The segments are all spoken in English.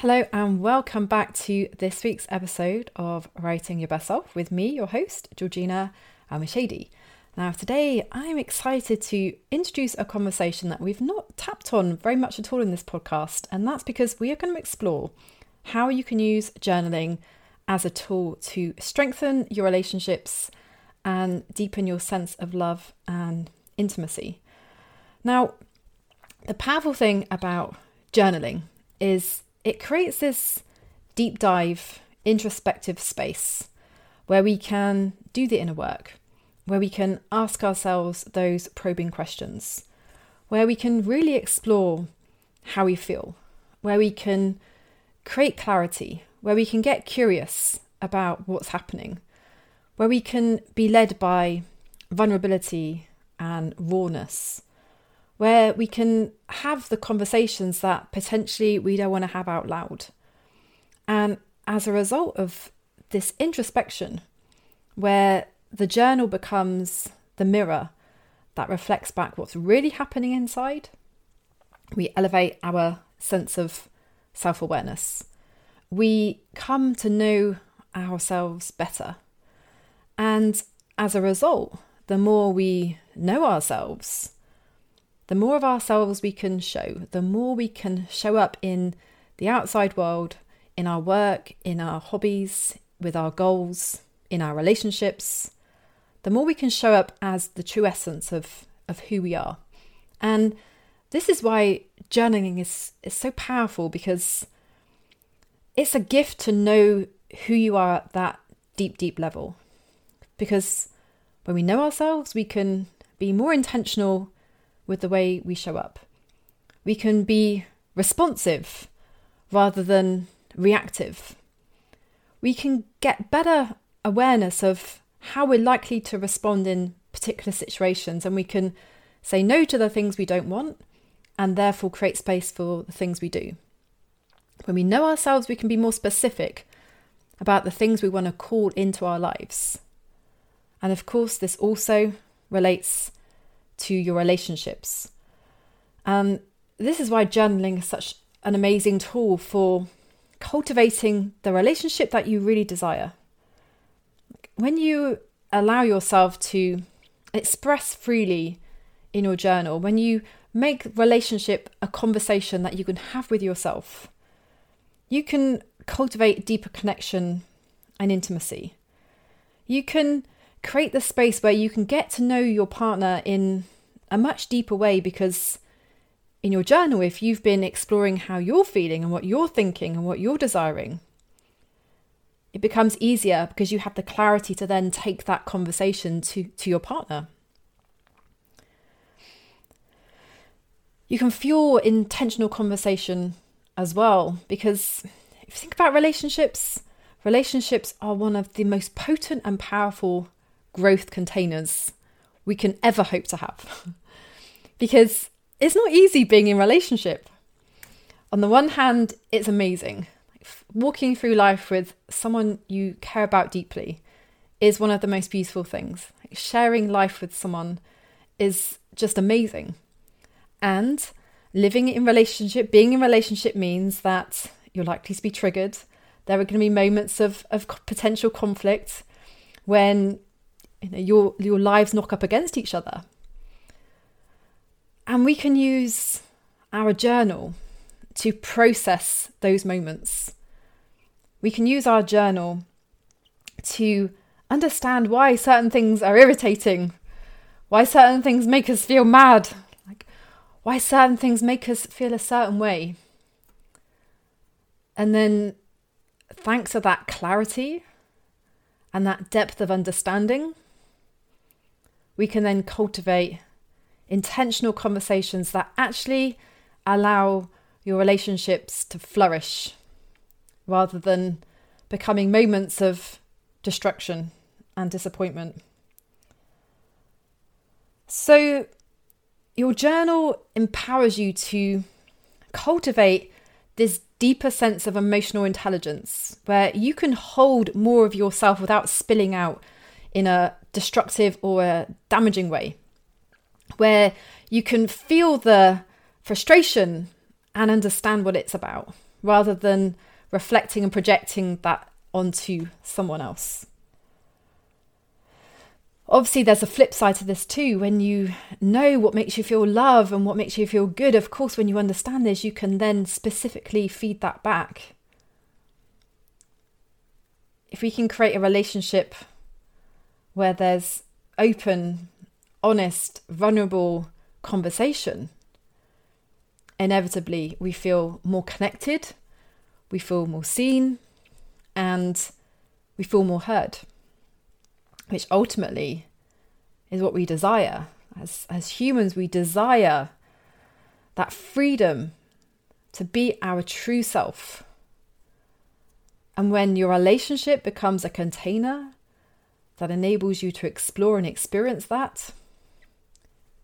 Hello, and welcome back to this week's episode of Writing Your Best Self with me, your host, Georgina El Mashadi. Now, today I'm excited to introduce a conversation that we've not tapped on very much at all in this podcast, and that's because we are going to explore how you can use journaling as a tool to strengthen your relationships and deepen your sense of love and intimacy. Now, the powerful thing about journaling is it creates this deep dive, introspective space where we can do the inner work, where we can ask ourselves those probing questions, where we can really explore how we feel, where we can create clarity, where we can get curious about what's happening, where we can be led by vulnerability and rawness where we can have the conversations that potentially we don't want to have out loud. And as a result of this introspection, where the journal becomes the mirror that reflects back what's really happening inside, we elevate our sense of self awareness. We come to know ourselves better. And as a result, the more we know ourselves, the more of ourselves we can show, the more we can show up in the outside world, in our work, in our hobbies, with our goals, in our relationships, the more we can show up as the true essence of, of who we are. And this is why journaling is, is so powerful because it's a gift to know who you are at that deep, deep level. Because when we know ourselves, we can be more intentional with the way we show up. We can be responsive rather than reactive. We can get better awareness of how we're likely to respond in particular situations, and we can say no to the things we don't want and therefore create space for the things we do. When we know ourselves, we can be more specific about the things we want to call into our lives. And of course, this also relates to your relationships. And this is why journaling is such an amazing tool for cultivating the relationship that you really desire. When you allow yourself to express freely in your journal, when you make relationship a conversation that you can have with yourself, you can cultivate deeper connection and intimacy. You can create the space where you can get to know your partner in a much deeper way because in your journal, if you've been exploring how you're feeling and what you're thinking and what you're desiring, it becomes easier because you have the clarity to then take that conversation to, to your partner. You can fuel intentional conversation as well because if you think about relationships, relationships are one of the most potent and powerful growth containers we can ever hope to have. because it's not easy being in relationship. On the one hand, it's amazing. Walking through life with someone you care about deeply is one of the most beautiful things. Sharing life with someone is just amazing. And living in relationship, being in relationship means that you're likely to be triggered. There are going to be moments of, of potential conflict when you know, your your lives knock up against each other. And we can use our journal to process those moments. We can use our journal to understand why certain things are irritating, why certain things make us feel mad, like why certain things make us feel a certain way. And then, thanks to that clarity and that depth of understanding, we can then cultivate intentional conversations that actually allow your relationships to flourish rather than becoming moments of destruction and disappointment. So, your journal empowers you to cultivate this deeper sense of emotional intelligence where you can hold more of yourself without spilling out in a destructive or a damaging way, where you can feel the frustration and understand what it's about rather than reflecting and projecting that onto someone else. Obviously, there's a flip side to this too. When you know what makes you feel love and what makes you feel good, of course, when you understand this, you can then specifically feed that back. If we can create a relationship where there's open, honest, vulnerable conversation, inevitably we feel more connected, we feel more seen, and we feel more heard which ultimately is what we desire. As, as humans, we desire that freedom to be our true self. And when your relationship becomes a container that enables you to explore and experience that,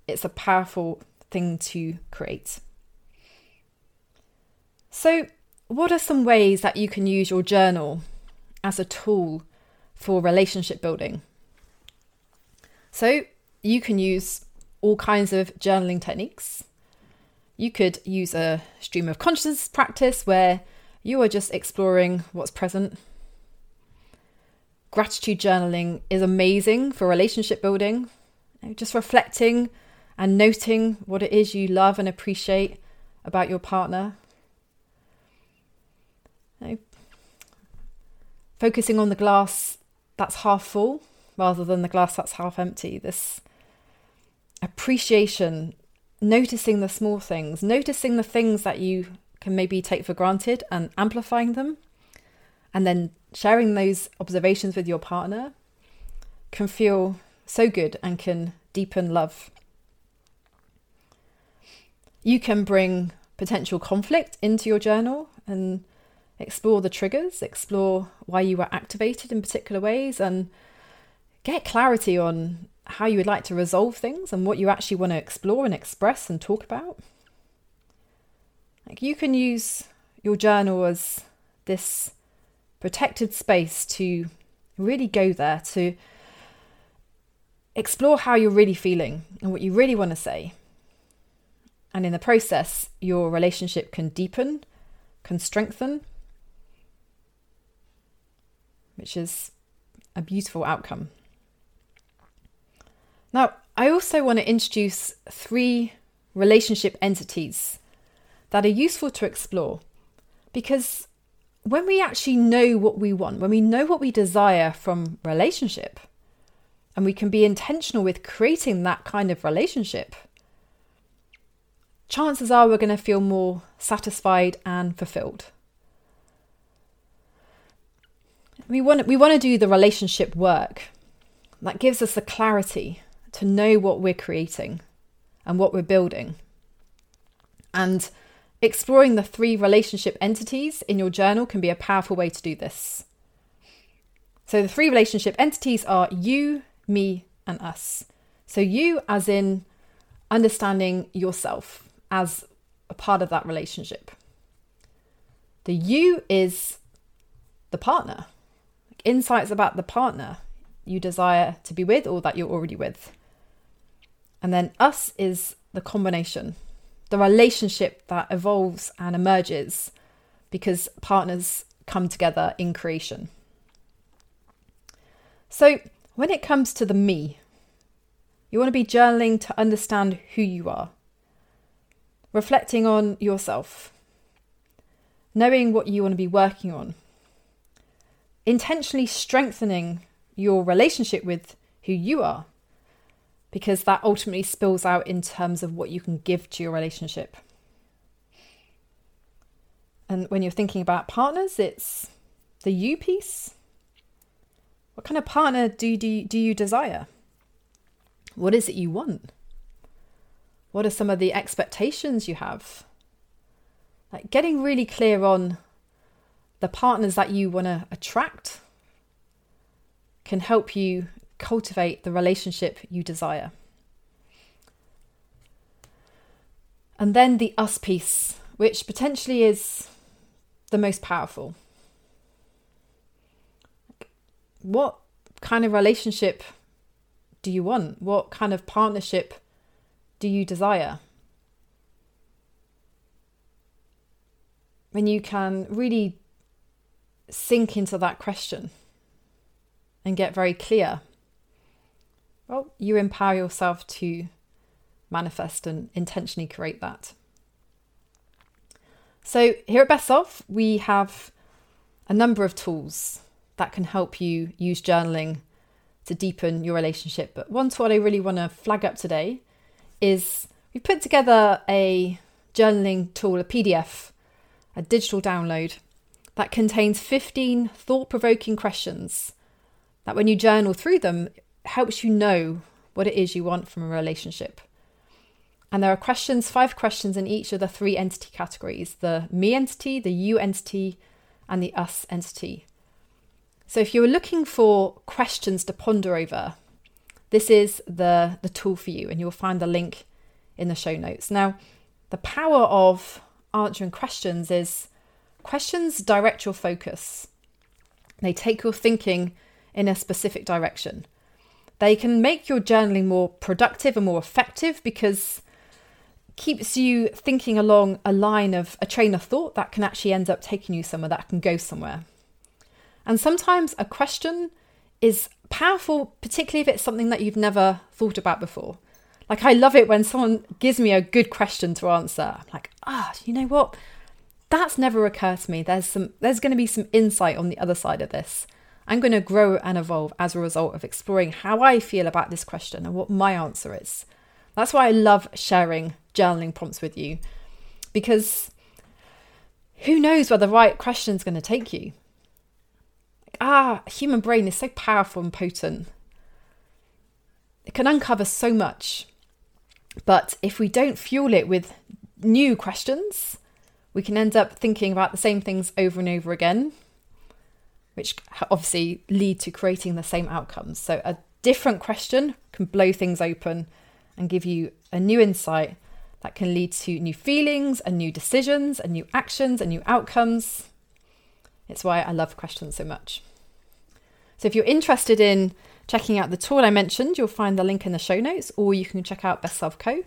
it's a powerful thing to create. So, what are some ways that you can use your journal as a tool for relationship building? So you can use all kinds of journaling techniques. You could use a stream of consciousness practice where you are just exploring what's present. Gratitude journaling is amazing for relationship building, just reflecting and noting what it is you love and appreciate about your partner. Focusing on the glass that's half full rather than the glass that's half empty. This appreciation, noticing the small things, noticing the things that you can maybe take for granted and amplifying them, and then sharing those observations with your partner can feel so good and can deepen love. You can bring potential conflict into your journal and explore the triggers, explore why you were activated in particular ways, and get clarity on how you would like to resolve things and what you actually want to explore and express and talk about. Like you can use your journal as this protected space to really go there to explore how you're really feeling and what you really want to say. And in the process, your relationship can deepen, can strengthen, which is a beautiful outcome. Now, I also want to introduce three relationship entities that are useful to explore because when we actually know what we want, when we know what we desire from relationship, and we can be intentional with creating that kind of relationship, chances are we're going to feel more satisfied and fulfilled. We want, we want to do the relationship work that gives us the clarity to know what we're creating and what we're building. And exploring the three relationship entities in your journal can be a powerful way to do this. So, the three relationship entities are you, me, and us. So, you, as in understanding yourself as a part of that relationship. The you is the partner, insights about the partner you desire to be with or that you're already with. And then us is the combination, the relationship that evolves and emerges because partners come together in creation. So, when it comes to the me, you want to be journaling to understand who you are, reflecting on yourself, knowing what you want to be working on, intentionally strengthening your relationship with who you are because that ultimately spills out in terms of what you can give to your relationship. And when you're thinking about partners, it's the you piece. What kind of partner do, do, do you desire? What is it you want? What are some of the expectations you have? Like getting really clear on the partners that you want to attract can help you cultivate the relationship you desire. And then the us piece, which potentially is the most powerful. What kind of relationship do you want? What kind of partnership do you desire? When you can really sink into that question and get very clear, well, you empower yourself to manifest and intentionally create that. So, here at Best Self, we have a number of tools that can help you use journaling to deepen your relationship. But one tool I really want to flag up today is we put together a journaling tool, a PDF, a digital download that contains 15 thought provoking questions that when you journal through them, helps you know what it is you want from a relationship. And there are questions, five questions in each of the three entity categories the me entity, the you entity, and the us entity. So if you're looking for questions to ponder over, this is the, the tool for you, and you'll find the link in the show notes. Now, the power of answering questions is questions direct your focus, they take your thinking in a specific direction. They can make your journaling more productive and more effective because keeps you thinking along a line of a train of thought that can actually end up taking you somewhere that can go somewhere. And sometimes a question is powerful, particularly if it's something that you've never thought about before. Like, I love it when someone gives me a good question to answer. I'm like, ah, you know what? That's never occurred to me. There's some, there's going to be some insight on the other side of this. I'm going to grow and evolve as a result of exploring how I feel about this question and what my answer is. That's why I love sharing journaling prompts with you because who knows where the right question is going to take you ah, human brain is so powerful and potent. It can uncover so much. But if we don't fuel it with new questions, we can end up thinking about the same things over and over again, which obviously lead to creating the same outcomes. So a different question can blow things open and give you a new insight that can lead to new feelings and new decisions and new actions and new outcomes. It's why I love questions so much. So if you're interested in checking out the tool I mentioned, you'll find the link in the show notes, or you can check out Best Self Co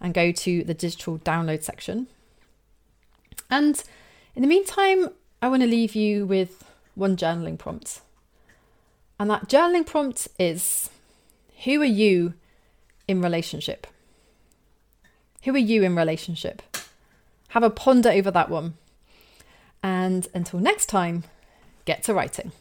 and go to the digital download section. And in the meantime, I want to leave you with one journaling prompt. And that journaling prompt is Who are you in relationship? Who are you in relationship? Have a ponder over that one. And until next time, get to writing.